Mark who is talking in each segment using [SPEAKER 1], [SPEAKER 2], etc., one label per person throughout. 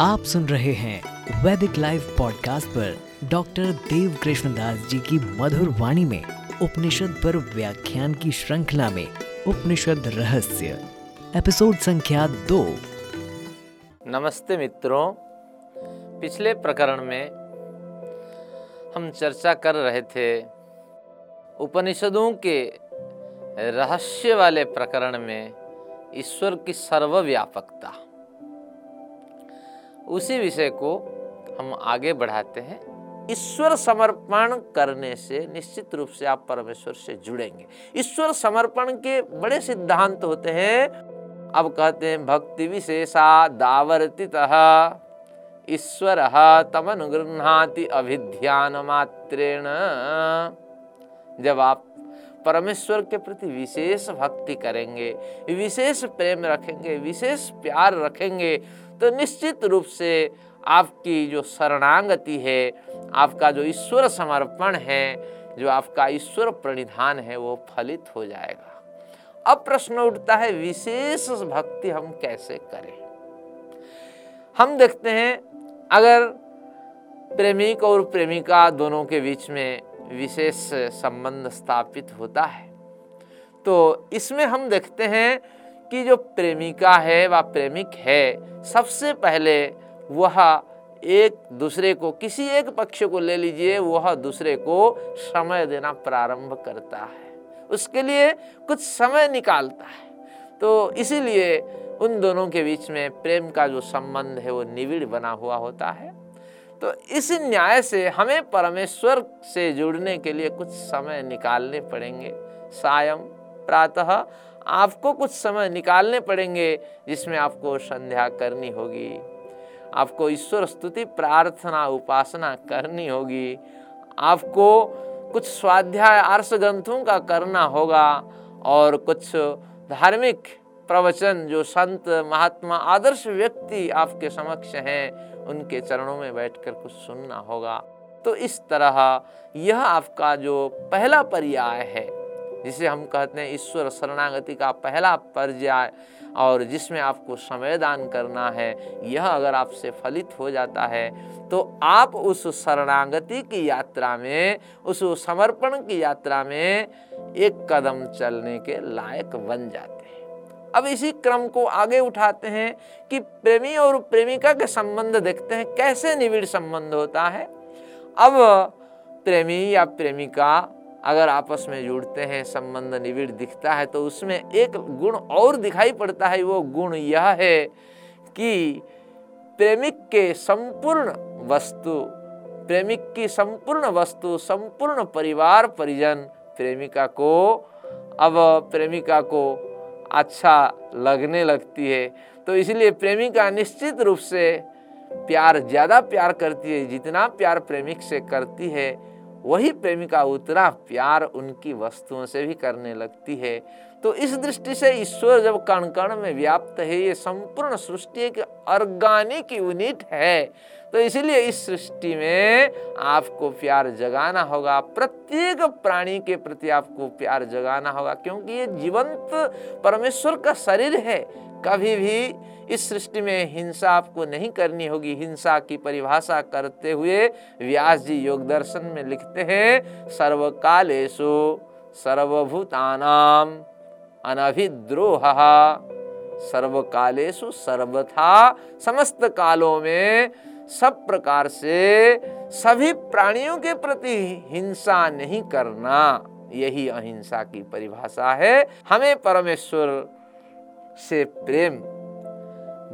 [SPEAKER 1] आप सुन रहे हैं वैदिक लाइव पॉडकास्ट पर डॉक्टर देव कृष्णदास जी की मधुर वाणी में, उपनिषद पर व्याख्यान की श्रृंखला में, उपनिषद रहस्य, एपिसोड संख्या दो।
[SPEAKER 2] नमस्ते मित्रों। पिछले प्रकरण में हम चर्चा कर रहे थे उपनिषदों के रहस्य वाले प्रकरण में ईश्वर की सर्वव्यापकता। उसी विषय को हम आगे बढ़ाते हैं। ईश्वर समर्पण करने से निश्चित रूप से आप परमेश्वर से जुड़ेंगे। ईश्वर समर्पण के बड़े सिद्धांत होते हैं। अब कहते हैं, भक्ति विशेषा दावर्तित, ईश्वर तमनुगृहाति अभिध्यान मात्रेण जब आप परमेश्वर के प्रति विशेष भक्ति करेंगे, विशेष प्रेम रखेंगे, विशेष प्यार रखेंगे तो निश्चित रूप से आपकी जो शरणागति है, आपका जो ईश्वर समर्पण है, जो आपका ईश्वर प्रणिधान है, वो फलित हो जाएगा। अब प्रश्न उठता है, विशेष भक्ति हम कैसे करें? हम देखते हैं, अगर प्रेमिक और प्रेमिका दोनों के बीच में विशेष संबंध स्थापित होता है तो इसमें हम देखते हैं कि जो प्रेमिका है व प्रेमिक है, सबसे पहले वह एक दूसरे को, किसी एक पक्ष को ले लीजिए, वह दूसरे को समय देना प्रारंभ करता है। उसके लिए कुछ समय निकालता है। तो इसीलिए उन दोनों के बीच में प्रेम का जो संबंध है, वो निविड़ बना हुआ होता है। तो इस न्याय से हमें परमेश्वर से जुड़ने के लिए कुछ समय निकालने पड़ेंगे। सायं प्रातः आपको कुछ समय निकालने पड़ेंगे जिसमें आपको संध्या करनी होगी। आपको ईश्वर स्तुति, प्रार्थना, उपासना करनी होगी। आपको कुछ स्वाध्याय, आर्ष ग्रंथों का करना होगा और कुछ धार्मिक प्रवचन जो संत, महात्मा, आदर्श व्यक्ति आपके समक्ष हैं, उनके चरणों में बैठकर कुछ सुनना होगा। तो इस तरह यह आपका जो पहला पर्याय है जिसे हम कहते हैं ईश्वर शरणागति का पहला पर्याय और जिसमें आपको समय दान करना है, यह अगर आपसे फलित हो जाता है तो आप उस शरणागति की यात्रा में, उस समर्पण की यात्रा में एक कदम चलने के लायक बन जाते हैं। अब इसी क्रम को आगे उठाते हैं कि प्रेमी और प्रेमिका के संबंध देखते हैं, कैसे निविड़ संबंध होता है। अब प्रेमी या प्रेमिका अगर आपस में जुड़ते हैं, संबंध निविड़ दिखता है तो उसमें एक गुण और दिखाई पड़ता है। वो गुण यह है कि प्रेमिक के संपूर्ण वस्तु, प्रेमिक की संपूर्ण वस्तु, संपूर्ण परिवार परिजन प्रेमिका को, अब प्रेमिका को अच्छा लगने लगती है। तो इसलिए प्रेमिका निश्चित रूप से प्यार, ज़्यादा प्यार करती है, जितना प्यार प्रेमिक से करती है वही प्रेमिका उतना प्यार उनकी वस्तुओं से भी करने लगती है। तो इस दृष्टि से ईश्वर जब कण कण में व्याप्त है, ये संपूर्ण सृष्टि एक ऑर्गेनिक यूनिट है। तो इसीलिए इस सृष्टि में आपको प्यार जगाना होगा। प्रत्येक प्राणी के प्रति आपको प्यार जगाना होगा, क्योंकि ये जीवंत परमेश्वर का शरीर है। कभी भी इस सृष्टि में हिंसा आपको नहीं करनी होगी। हिंसा की परिभाषा करते हुए व्यास जी योग दर्शन में लिखते हैं सर्वकालेशु सर्वभूतानाम अनभिद्रोह। सर्वकालेशु सर्वथा समस्त कालों में सब प्रकार से सभी प्राणियों के प्रति हिंसा नहीं करना, यही अहिंसा की परिभाषा है। हमें परमेश्वर से प्रेम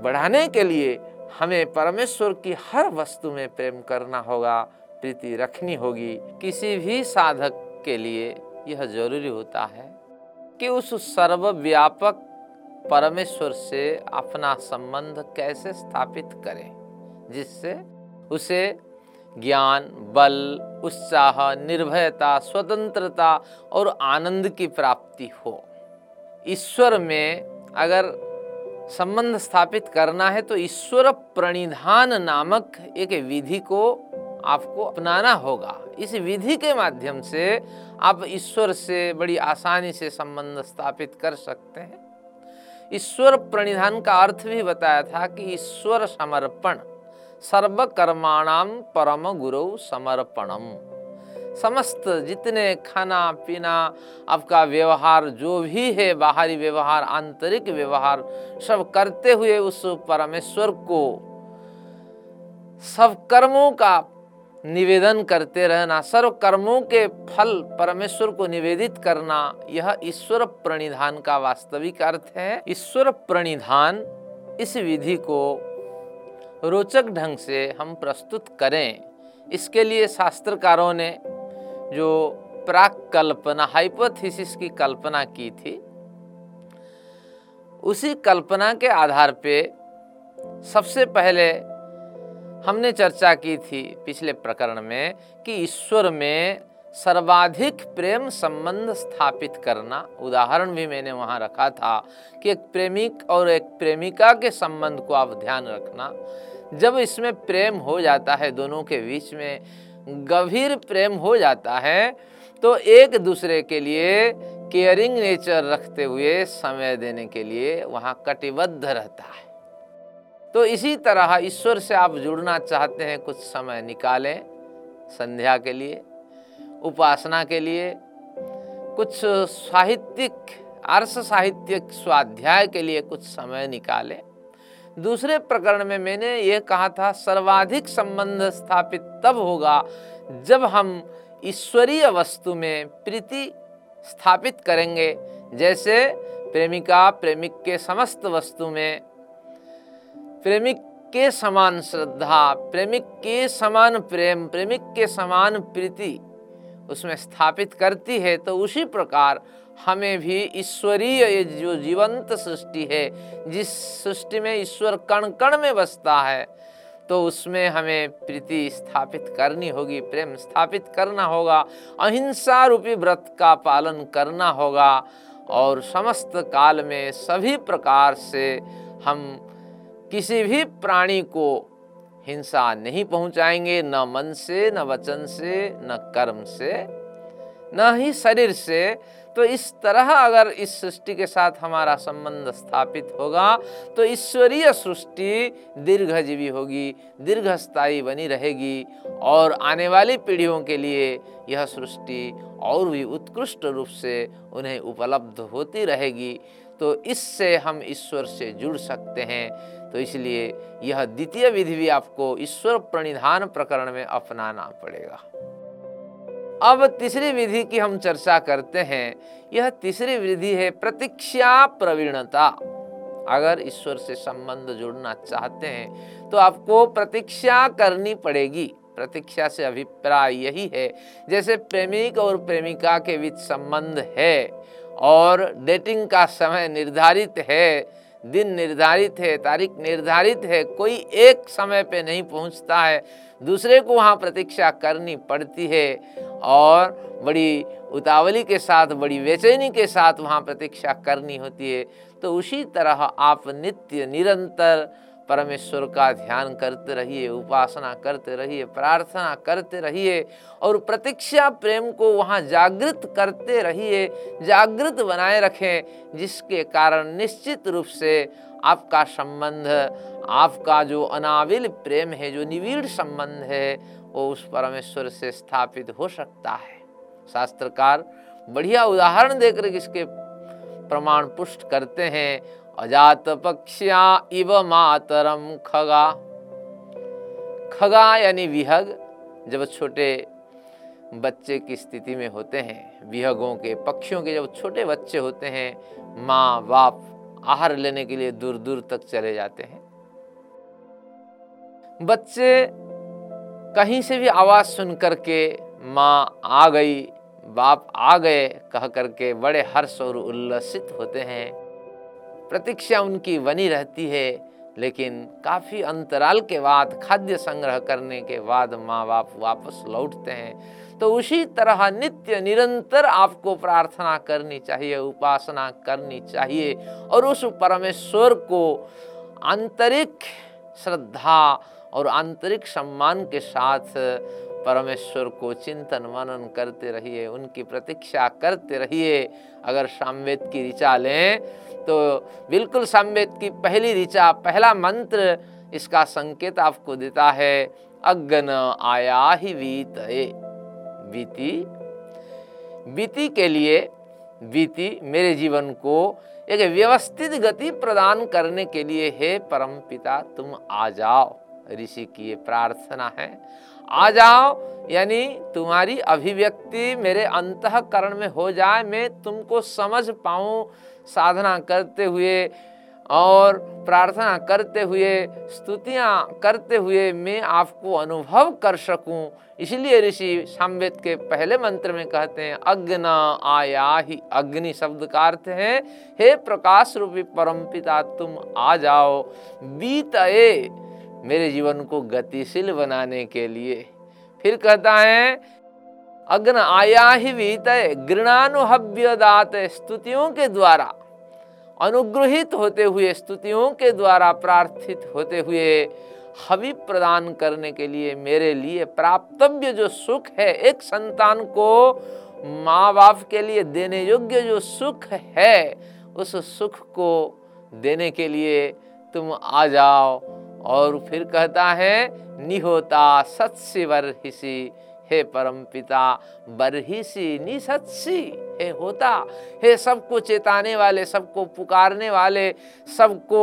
[SPEAKER 2] बढ़ाने के लिए हमें परमेश्वर की हर वस्तु में प्रेम करना होगा, प्रीति रखनी होगी। किसी भी साधक के लिए यह ज़रूरी होता है कि उस सर्वव्यापक परमेश्वर से अपना संबंध कैसे स्थापित करें, जिससे उसे ज्ञान, बल, उत्साह, निर्भयता, स्वतंत्रता और आनंद की प्राप्ति हो। ईश्वर में अगर संबंध स्थापित करना है तो ईश्वर प्रणिधान नामक एक विधि को आपको अपनाना होगा। इस विधि के माध्यम से आप ईश्वर से बड़ी आसानी से संबंध स्थापित कर सकते हैं। ईश्वर प्रणिधान का अर्थ भी बताया था कि ईश्वर समर्पण सर्व कर्माणाम परम गुरु समर्पणम। समस्त जितने खाना पीना, आपका व्यवहार, जो भी है, बाहरी व्यवहार, आंतरिक व्यवहार, सब करते हुए उस परमेश्वर को सब कर्मों का निवेदन करते रहना, सर्व कर्मों के फल परमेश्वर को निवेदित करना, यह ईश्वर प्रणिधान का वास्तविक अर्थ है। ईश्वर प्रणिधान इस विधि को रोचक ढंग से हम प्रस्तुत करें। इसके लिए शास्त्रकारों ने जो प्राक कल्पना हाइपोथेसिस की कल्पना की थी, उसी कल्पना के आधार पे सबसे पहले हमने चर्चा की थी पिछले प्रकरण में कि ईश्वर में सर्वाधिक प्रेम संबंध स्थापित करना, उदाहरण भी मैंने वहाँ रखा था कि एक प्रेमिक और एक प्रेमिका के संबंध को आप ध्यान रखना। जब इसमें प्रेम हो जाता है दोनों के बीच में गंभीर प्रेम हो जाता है तो एक दूसरे के लिए केयरिंग नेचर रखते हुए समय देने के लिए वहाँ कटिबद्ध रहता है। तो इसी तरह ईश्वर से आप जुड़ना चाहते हैं, कुछ समय निकालें, संध्या के लिए, उपासना के लिए, कुछ साहित्यिक अर्थ साहित्यिक स्वाध्याय के लिए कुछ समय निकालें। दूसरे प्रकरण में मैंने ये कहा था, सर्वाधिक संबंध स्थापित तब होगा जब हम ईश्वरीय वस्तु में प्रीति स्थापित करेंगे। जैसे प्रेमिका प्रेमिक के समस्त वस्तु में प्रेमिक के समान श्रद्धा, प्रेमिक के समान प्रेम, प्रेमिक के समान प्रीति उसमें स्थापित करती है तो उसी प्रकार हमें भी ईश्वरीय ये जो जीवंत सृष्टि है, जिस सृष्टि में ईश्वर कण कण में बसता है तो उसमें हमें प्रीति स्थापित करनी होगी, प्रेम स्थापित करना होगा, अहिंसा रूपी व्रत का पालन करना होगा, और समस्त काल में सभी प्रकार से हम किसी भी प्राणी को हिंसा नहीं पहुंचाएँगे, न मन से, न वचन से, न कर्म से, न ही शरीर से। तो इस तरह अगर इस सृष्टि के साथ हमारा संबंध स्थापित होगा तो ईश्वरीय सृष्टि दीर्घजीवी होगी, दीर्घस्थायी बनी रहेगी और आने वाली पीढ़ियों के लिए यह सृष्टि और भी उत्कृष्ट रूप से उन्हें उपलब्ध होती रहेगी। तो इससे हम ईश्वर से जुड़ सकते हैं। तो इसलिए यह द्वितीय विधि भी आपको ईश्वर प्रणिधान प्रकरण में अपनाना पड़ेगा। अब तीसरी विधि की हम चर्चा करते हैं। यह तीसरी विधि है प्रतीक्षा प्रवीणता। अगर ईश्वर से संबंध जुड़ना चाहते हैं तो आपको प्रतीक्षा करनी पड़ेगी। प्रतीक्षा से अभिप्राय यही है, जैसे प्रेमिक और प्रेमिका के बीच संबंध है और डेटिंग का समय निर्धारित है दिन निर्धारित है, तारीख निर्धारित है, कोई एक समय पे नहीं पहुँचता है, दूसरे को वहाँ प्रतीक्षा करनी पड़ती है और बड़ी उतावली के साथ, बड़ी बेचैनी के साथ वहाँ प्रतीक्षा करनी होती है। तो उसी तरह आप नित्य, निरंतर परमेश्वर का ध्यान करते रहिए, उपासना करते रहिए, प्रार्थना करते रहिए और प्रतीक्षा प्रेम को वहाँ जागृत करते रहिए, जागृत बनाए रखें, जिसके कारण निश्चित रूप से आपका संबंध, आपका जो अनाविल प्रेम है, जो निविड़ संबंध है, वो उस परमेश्वर से स्थापित हो सकता है। शास्त्रकार, बढ़िया उदाहरण देकर इसके प्रमाण पुष्ट करते हैं। अजात पक्ष्या इव मातरम खगा। खगा यानी विहग, जब छोटे बच्चे की स्थिति में होते हैं, विहगों के पक्षियों के जब छोटे बच्चे होते हैं, माँ बाप आहार लेने के लिए दूर दूर तक चले जाते हैं। बच्चे कहीं से भी आवाज़ सुन करके माँ आ गई, बाप आ गए, कह करके बड़े हर्ष और उल्लसित होते हैं। प्रतीक्षा उनकी बनी रहती है, लेकिन काफ़ी अंतराल के बाद, खाद्य संग्रह करने के बाद माँ बाप वापस लौटते हैं। तो उसी तरह नित्य, निरंतर आपको प्रार्थना करनी चाहिए, उपासना करनी चाहिए और उस परमेश्वर को आंतरिक श्रद्धा और आंतरिक सम्मान के साथ परमेश्वर को चिंतन, मनन करते रहिए, उनकी प्रतीक्षा करते रहिए। अगर सामवेद की ऋचा लें तो बिल्कुल सामवेद की पहली ऋचा, पहला मंत्र इसका संकेत आपको देता है। अग्न आया ही बीत बीती बीती के लिए बीती मेरे जीवन को एक व्यवस्थित गति प्रदान करने के लिए हे परम पिता, तुम आ जाओ। ऋषि की ये प्रार्थना है। आ जाओ, यानी तुम्हारी अभिव्यक्ति मेरे अंतकरण में हो जाए, मैं तुमको समझ पाऊँ। साधना करते हुए और प्रार्थना करते हुए, स्तुतियाँ करते हुए मैं आपको अनुभव कर सकूँ। इसलिए ऋषि सामवेद के पहले मंत्र में कहते हैं, अग्न आया ही अग्नि शब्द का अर्थ है, हे प्रकाश रूपी परम पिता तुम आ जाओ। बीत मेरे जीवन को गतिशील बनाने के लिए। फिर कहता है अग्न आया ही बीत घृणानुभव्य दात स्तुतियों के द्वारा। अनुग्रहित होते हुए, स्तुतियों के द्वारा प्रार्थित होते हुए, हवि प्रदान करने के लिए मेरे लिए प्राप्तव्य जो सुख है, एक संतान को माँ बाप के लिए देने योग्य जो सुख है, उस सुख को देने के लिए तुम आ जाओ। और फिर कहता है, निहोता सत्स्य वर्षि हे परम पिता बरहिसी निसत्सी हे होता, हे सबको चेताने वाले, सबको पुकारने वाले, सबको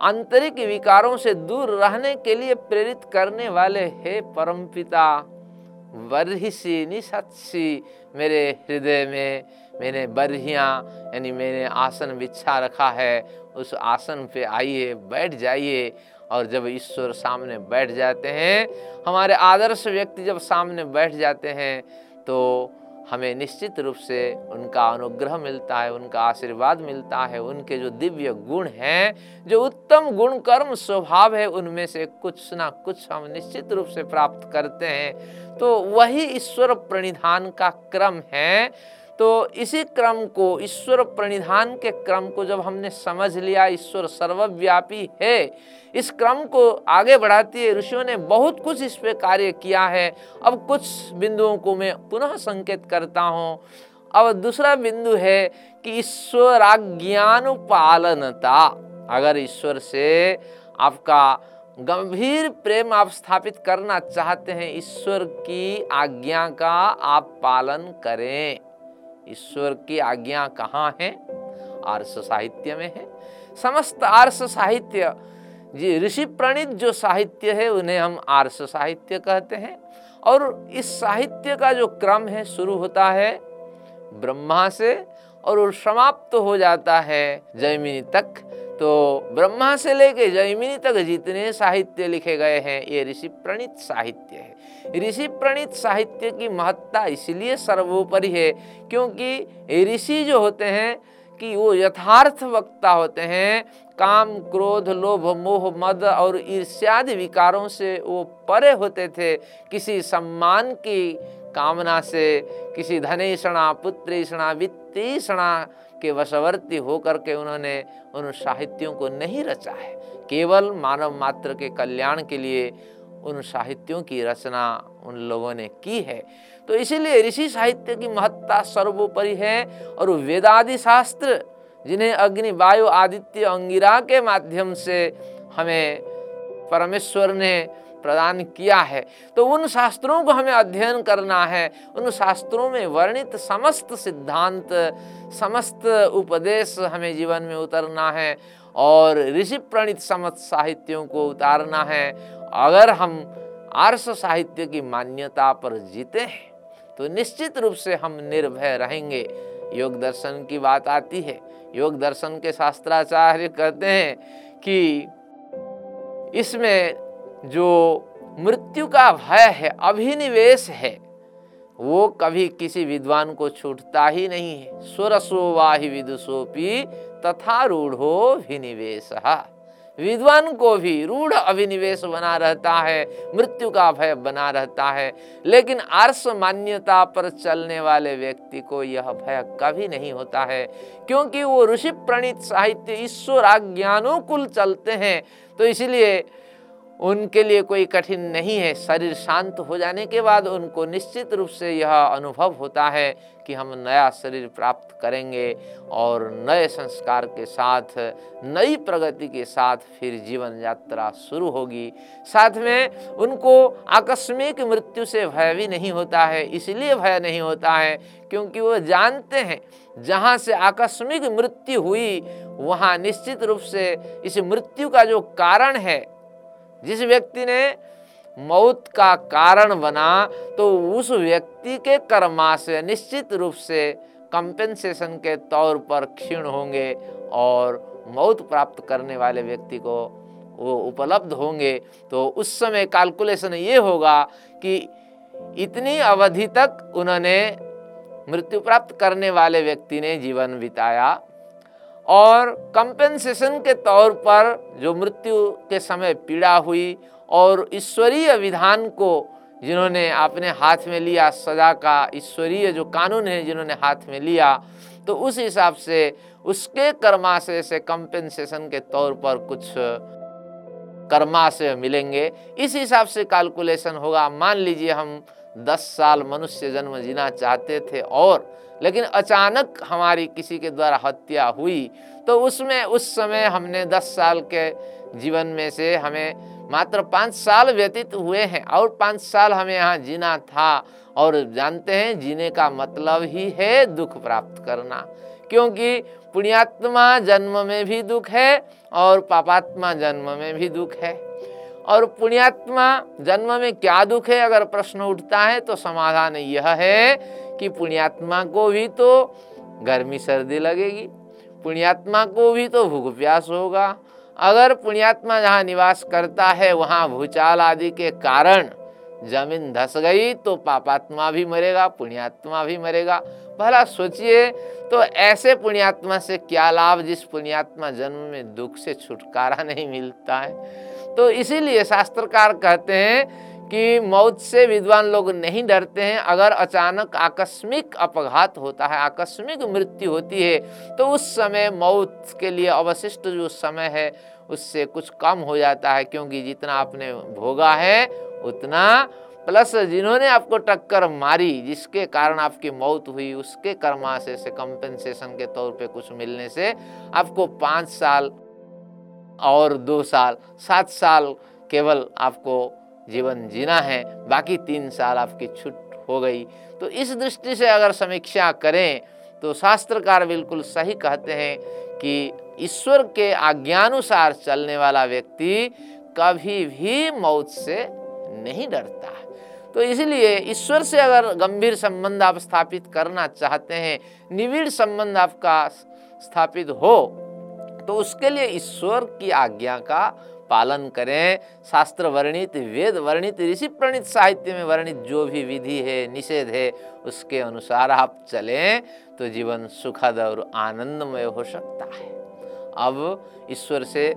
[SPEAKER 2] आंतरिक विकारों से दूर रहने के लिए प्रेरित करने वाले, हे परम पिता बरहिसी निसत्सी मेरे हृदय में मैंने बरहिया, यानी मैंने आसन बिछा रखा है, उस आसन पे आइए, बैठ जाइए और जब ईश्वर सामने बैठ जाते हैं, हमारे आदर्श व्यक्ति जब सामने बैठ जाते हैं तो हमें निश्चित रूप से उनका अनुग्रह मिलता है, उनका आशीर्वाद मिलता है, उनके जो दिव्य गुण हैं, जो उत्तम गुण कर्म स्वभाव है, उनमें से कुछ ना कुछ हम निश्चित रूप से प्राप्त करते हैं। तो वही ईश्वर प्रणिधान का क्रम है तो इसी क्रम को, ईश्वर प्रणिधान के क्रम को जब हमने समझ लिया, ईश्वर सर्वव्यापी है, इस क्रम को आगे बढ़ाती है ऋषियों ने बहुत कुछ इस पे कार्य किया है। अब कुछ बिंदुओं को मैं पुनः संकेत करता हूँ। अब दूसरा बिंदु है कि ईश्वराज्ञान पालनता अगर ईश्वर से आपका गंभीर प्रेम आप स्थापित करना चाहते हैं, ईश्वर की आज्ञा का आप पालन करें। ईश्वर की आज्ञा कहाँ है? आर्ष साहित्य में है। समस्त आर्ष साहित्य, जी, ऋषि प्रणीत जो साहित्य है, उन्हें हम आर्ष साहित्य कहते हैं। और इस साहित्य का जो क्रम है, शुरू होता है ब्रह्मा से और समाप्त तो हो जाता है जयमिनी तक। तो ब्रह्मा से लेके जयमिनी तक जितने साहित्य लिखे गए हैं, ये ऋषि प्रणीत साहित्य है। ऋषि प्रणीत साहित्य की महत्ता इसलिए सर्वोपरि है क्योंकि ऋषि जो होते हैं कि वो यथार्थ वक्ता होते हैं, काम, क्रोध, लोभ, मोह, मद और ईर्ष्यादि विकारों से वो परे होते थे। किसी सम्मान की कामना से, किसी धनेषणा, पुत्रेषणा, वित्तीषणा के वशवर्ती होकर के उन्होंने उन साहित्यों को नहीं रचा है। केवल मानव मात्र के कल्याण के लिए उन साहित्यों की रचना उन लोगों ने की है। तो इसीलिए ऋषि साहित्य की महत्ता सर्वोपरि है और वेदादि शास्त्र, जिन्हें अग्नि, वायु, आदित्य, अंगिरा के माध्यम से हमें परमेश्वर ने प्रदान किया है। तो उन शास्त्रों को हमें अध्ययन करना है। उन शास्त्रों में वर्णित समस्त सिद्धांत, समस्त उपदेश हमें जीवन में उतरना है और ऋषि प्रणित समस्त साहित्यों को उतारना है। अगर हम आर्ष साहित्य की मान्यता पर जीते हैं तो निश्चित रूप से हम निर्भय रहेंगे। योग दर्शन की बात आती है। योग दर्शन के शास्त्राचार्य कहते हैं कि इसमें जो मृत्यु का भय है, अभिनिवेश है, वो कभी किसी विद्वान को छूटता ही नहीं है। सुरसो वाहि विदुषोपी तथा रूढ़ो विनिवेश। विद्वान को भी रूढ़ अभिनिवेश बना रहता है, मृत्यु का भय बना रहता है, लेकिन आर्स मान्यता पर चलने वाले व्यक्ति को यह भय कभी नहीं होता है, क्योंकि वो ऋषि प्रणीत साहित्य ईश्वर आज्ञानुकूल चलते हैं। तो इसलिए उनके लिए कोई कठिन नहीं है। शरीर शांत हो जाने के बाद उनको निश्चित रूप से यह अनुभव होता है कि हम नया शरीर प्राप्त करेंगे और नए संस्कार के साथ, नई प्रगति के साथ फिर जीवन यात्रा शुरू होगी। साथ में उनको आकस्मिक मृत्यु से भय भी नहीं होता है, इसलिए भय नहीं होता है क्योंकि वो जानते हैं, जहाँ से आकस्मिक मृत्यु हुई, वहाँ निश्चित रूप से इस मृत्यु का जो कारण है जिस व्यक्ति ने मौत का कारण बना तो उस व्यक्ति के कर्मा से निश्चित रूप से कंपेंसेशन के तौर पर क्षीण होंगे और मौत प्राप्त करने वाले व्यक्ति को वो उपलब्ध होंगे। तो उस समय कैलकुलेशन ये होगा कि इतनी अवधि तक उन्होंने मृत्यु प्राप्त करने वाले व्यक्ति ने जीवन बिताया। और कंपेंसेशन के तौर पर जो मृत्यु के समय पीड़ा हुई और ईश्वरीय विधान को जिन्होंने अपने हाथ में लिया, सजा का ईश्वरीय जो कानून है जिन्होंने हाथ में लिया तो उस हिसाब से उसके कर्माशय से कंपेंसेशन के तौर पर कुछ कर्माशय मिलेंगे। इस हिसाब से कैलकुलेशन होगा। मान लीजिए हम दस साल मनुष्य जन्म जीना चाहते थे और, लेकिन अचानक हमारी किसी के द्वारा हत्या हुई तो उसमें, उस समय हमने दस साल के जीवन में से हमें मात्र पाँच साल व्यतीत हुए हैं और पाँच साल हमें यहाँ जीना था। और जानते हैं, जीने का मतलब ही है दुख प्राप्त करना, क्योंकि पुण्यात्मा जन्म में भी दुख है और पापात्मा जन्म में भी दुख है। और पुण्यात्मा जन्म में क्या दुख है? अगर प्रश्न उठता है तो समाधान यह है कि पुण्यात्मा को भी तो गर्मी सर्दी लगेगी, पुण्यात्मा को भी तो भूख प्यास होगा। अगर पुण्यात्मा जहाँ निवास करता है, वहाँ भूचाल आदि के कारण ज़मीन धस गई तो पापात्मा भी मरेगा, पुण्यात्मा भी मरेगा। भला सोचिए तो ऐसे पुण्यात्मा से क्या लाभ जिस पुण्यात्मा जन्म में दुख से छुटकारा नहीं मिलता है? तो इसीलिए शास्त्रकार कहते हैं कि मौत से विद्वान लोग नहीं डरते हैं। अगर अचानक आकस्मिक अपघात होता है, आकस्मिक मृत्यु होती है तो उस समय मौत के लिए अवशिष्ट जो समय है, उससे कुछ कम हो जाता है, क्योंकि जितना आपने भोगा है, उतना प्लस जिन्होंने आपको टक्कर मारी, जिसके कारण आपकी मौत हुई, उसके कर्माशय से कंपेंसेशन के तौर पे कुछ मिलने से आपको पाँच साल और दो साल, सात साल केवल आपको जीवन जीना है, बाकी तीन साल आपकी छूट हो गई। तो इस दृष्टि से अगर समीक्षा करें तो शास्त्रकार बिल्कुल सही कहते हैं कि ईश्वर के आज्ञानुसार चलने वाला व्यक्ति कभी भी मौत से नहीं डरता। तो इसलिए ईश्वर से अगर गंभीर संबंध आप स्थापित करना चाहते हैं, निविड़ संबंध आपका स्थापित हो तो उसके लिए ईश्वर की आज्ञा का पालन करें। शास्त्र वर्णित, वेद वर्णित, ऋषि प्रणित साहित्य में वर्णित जो भी विधि है, निषेध है, उसके अनुसार आप चलें तो जीवन सुखद और आनंदमय हो सकता है। अब ईश्वर से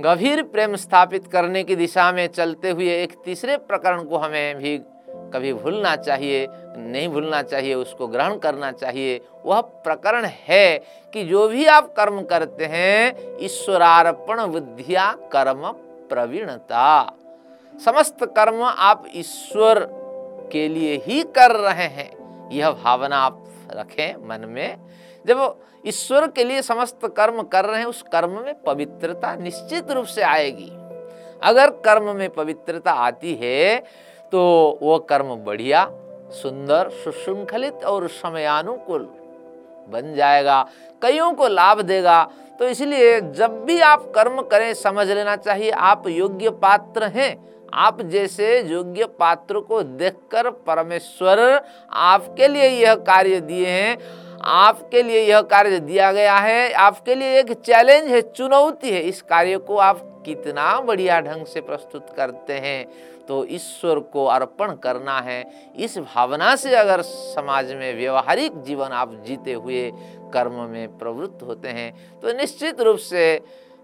[SPEAKER 2] गंभीर प्रेम स्थापित करने की दिशा में चलते हुए एक तीसरे प्रकरण को हमें भी कभी भूलना चाहिए, नहीं भूलना चाहिए, उसको ग्रहण करना चाहिए। वह प्रकरण है कि जो भी आप कर्म करते हैं, ईश्वरार्पण बुद्धिया कर्म प्रवीणता। समस्त कर्म आप ईश्वर के लिए ही कर रहे हैं। यह भावना आप रखें मन में। जब ईश्वर के लिए समस्त कर्म कर रहे हैं, उस कर्म में पवित्रता निश्चित रूप से आएगी। अगर कर्म में पवित्रता आती है तो वो कर्म बढ़िया, सुंदर, सुशृंखलित और समयानुकूल बन जाएगा, कईयों को लाभ देगा। तो इसलिए जब भी आप कर्म करें, समझ लेना चाहिए, आप योग्य पात्र हैं। आप जैसे योग्य पात्र को देखकर परमेश्वर आपके लिए यह कार्य दिए हैं, आपके लिए यह कार्य दिया गया है, आपके लिए एक चैलेंज है, चुनौती है, इस कार्य को आप कितना बढ़िया ढंग से प्रस्तुत करते हैं। तो ईश्वर को अर्पण करना है। इस भावना से अगर समाज में व्यवहारिक जीवन आप जीते हुए कर्म में प्रवृत्त होते हैं तो निश्चित रूप से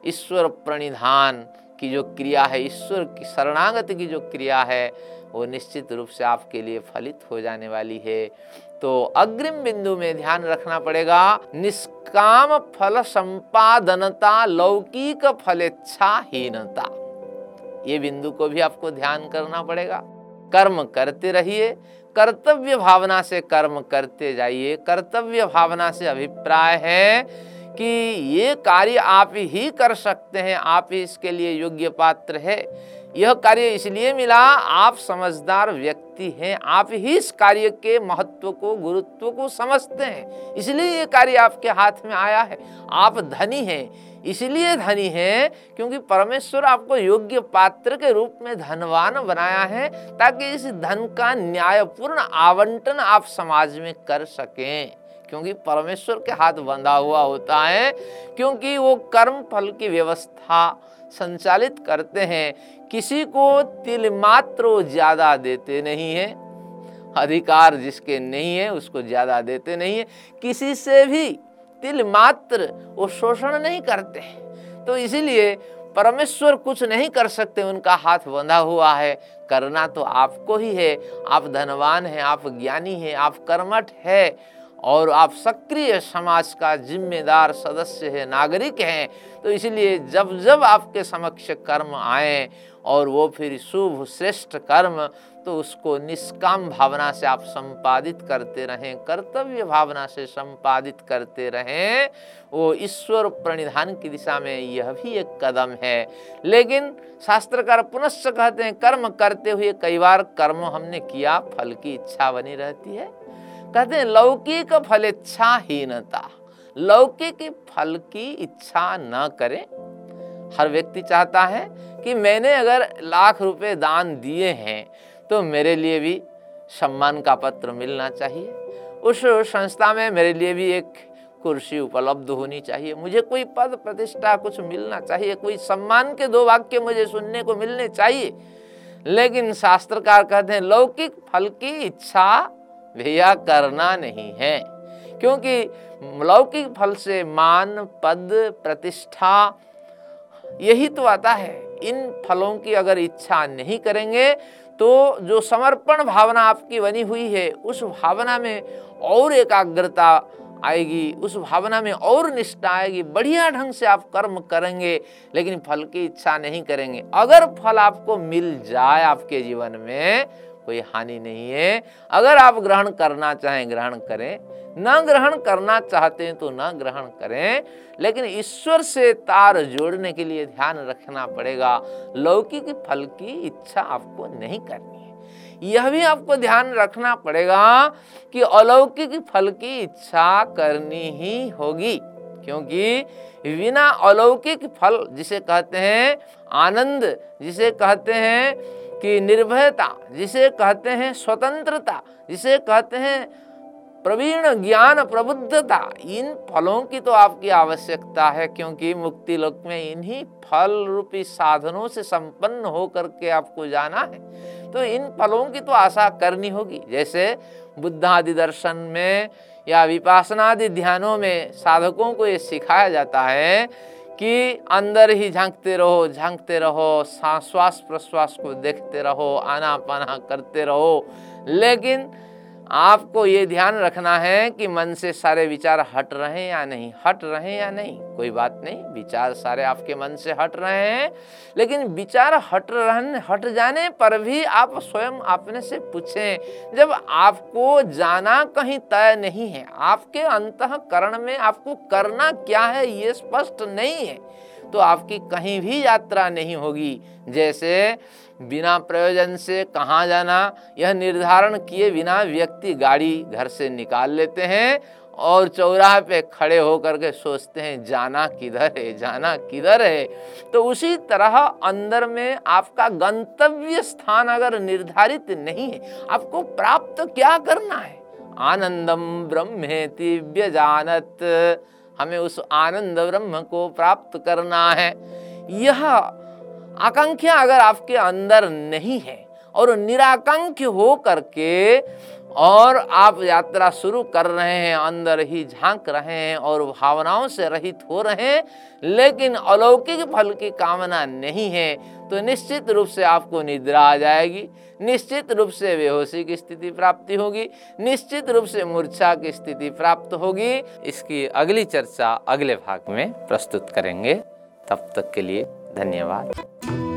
[SPEAKER 2] ईश्वर प्रणिधान की जो क्रिया है, ईश्वर की शरणागत की जो क्रिया है, वो निश्चित रूप से आपके लिए फलित हो जाने वाली है। तो अग्रिम बिंदु में ध्यान रखना पड़ेगा, निष्काम फल संपादनता, लौकिक फलेच्छाहीनता। ये बिंदु को भी आपको ध्यान करना पड़ेगा। कर्म करते रहिए, कर्तव्य भावना से कर्म करते जाइए। कर्तव्य भावना से अभिप्राय है कि ये कार्य आप ही कर सकते हैं, आप ही इसके लिए योग्य पात्र है। यह कार्य इसलिए मिला, आप समझदार व्यक्ति हैं, आप ही इस कार्य के महत्व को, गुरुत्व को समझते हैं। इसलिए ये कार्य आपके हाथ में आया है। आप धनी हैं इसलिए धनी है क्योंकि परमेश्वर आपको योग्य पात्र के रूप में धनवान बनाया है ताकि इस धन का न्यायपूर्ण आवंटन आप समाज में कर सकें। क्योंकि परमेश्वर के हाथ बंधा हुआ होता है, क्योंकि वो कर्म फल की व्यवस्था संचालित करते हैं। किसी को तिल मात्र ज़्यादा देते नहीं है, अधिकार जिसके नहीं है उसको ज़्यादा देते नहीं है। किसी से भी तिल मात्र वो शोषण नहीं करते। तो इसीलिए परमेश्वर कुछ नहीं कर सकते, उनका हाथ बंधा हुआ है। करना तो आपको ही है। आप धनवान हैं, आप ज्ञानी हैं, आप कर्मठ है और आप सक्रिय समाज का जिम्मेदार सदस्य है, नागरिक हैं। तो इसलिए जब जब आपके समक्ष कर्म आए और वो फिर शुभ श्रेष्ठ कर्म तो उसको निष्काम भावना से आप संपादित करते रहें, कर्तव्य भावना से संपादित करते रहें, वो ईश्वर प्रणिधान की दिशा में यह भी एक कदम है। लेकिन शास्त्रकार पुनश्च कहते हैं, कर्म करते हुए कई बार कर्म हमने किया, फल की इच्छा बनी रहती है। कहते हैं, लौकिक फलेच्छाहीनता, लौकिक फल की इच्छा न करें। हर व्यक्ति चाहता है कि मैंने अगर लाख रुपए दान दिए हैं तो मेरे लिए भी सम्मान का पत्र मिलना चाहिए। उस संस्था में मेरे लिए भी एक कुर्सी उपलब्ध होनी चाहिए। मुझे कोई पद प्रतिष्ठा कुछ मिलना चाहिए, कोई सम्मान के दो वाक्य मुझे सुनने को मिलने चाहिए। लेकिन शास्त्रकार कहते हैं, लौकिक फल की इच्छा भैया करना नहीं है, क्योंकि लौकिक फल से मान, पद, प्रतिष्ठा यही तो आता है। इन फलों की अगर इच्छा नहीं करेंगे तो जो समर्पण भावना आपकी बनी हुई है, उस भावना में और एकाग्रता आएगी, उस भावना में और निष्ठा आएगी, बढ़िया ढंग से आप कर्म करेंगे, लेकिन फल की इच्छा नहीं करेंगे। अगर फल आपको मिल जाए आपके जीवन में कोई हानि नहीं है। अगर आप ग्रहण करना चाहें, ग्रहण करें। न ग्रहण करना चाहते हैं तो न ग्रहण करें, लेकिन ईश्वर से तार जोड़ने के लिए ध्यान रखना पड़ेगा। लौकिक फल की इच्छा आपको नहीं करनी है। यह भी आपको ध्यान रखना पड़ेगा कि अलौकिक फल की इच्छा करनी ही होगी, क्योंकि बिना अलौकिक फल जिसे कहते हैं, आनंद जिसे कहते हैं कि निर्भयता, जिसे कहते हैं स्वतंत्रता, जिसे कहते हैं प्रवीण ज्ञान प्रबुद्धता, इन फलों की तो आपकी आवश्यकता है, क्योंकि मुक्ति लोक में इन्हीं फल रूपी साधनों से संपन्न होकर के आपको जाना है। तो इन फलों की तो आशा करनी होगी। जैसे बुद्धादि दर्शन में या विपासनादि ध्यानों में साधकों को ये सिखाया जाता है कि अंदर ही झांकते रहो झांकते रहो श्वास प्रश्वास को देखते रहो आना पाना करते रहो। लेकिन आपको ये ध्यान रखना है कि मन से सारे विचार हट रहे हैं या नहीं, हट रहे हैं या नहीं, कोई बात नहीं, विचार सारे आपके मन से हट रहे हैं, लेकिन विचार हट रहने हट जाने पर भी आप स्वयं अपने से पूछें, जब आपको जाना कहीं तय नहीं है, आपके अंतकरण में आपको करना क्या है ये स्पष्ट नहीं है तो आपकी कहीं भी यात्रा नहीं होगी, जैसे बिना प्रयोजन से कहाँ जाना? यह निर्धारण किए बिना व्यक्ति गाड़ी घर से निकाल लेते हैं और चौराहे पे खड़े होकर के सोचते हैं, जाना किधर है? जाना किधर है? तो उसी तरह अंदर में आपका गंतव्य स्थान अगर निर्धारित नहीं है, आपको प्राप्त क्या करना है? आनंदम ब्रह्मेति व्यजानत हमें उस आनंद ब्रह्म को प्राप्त करना है। यह आकांक्षा अगर आपके अंदर नहीं है और निराकांक्ष हो करके और आप यात्रा शुरू कर रहे हैं, अंदर ही झाँक रहे हैं और भावनाओं से रहित हो रहे हैं, लेकिन अलौकिक फल की कामना नहीं है तो निश्चित रूप से आपको निद्रा आ जाएगी। निश्चित रूप से बेहोशी की स्थिति प्राप्ति होगी। निश्चित रूप से मूर्छा की स्थिति प्राप्त होगी। इसकी अगली चर्चा अगले भाग में प्रस्तुत करेंगे। तब तक के लिए धन्यवाद।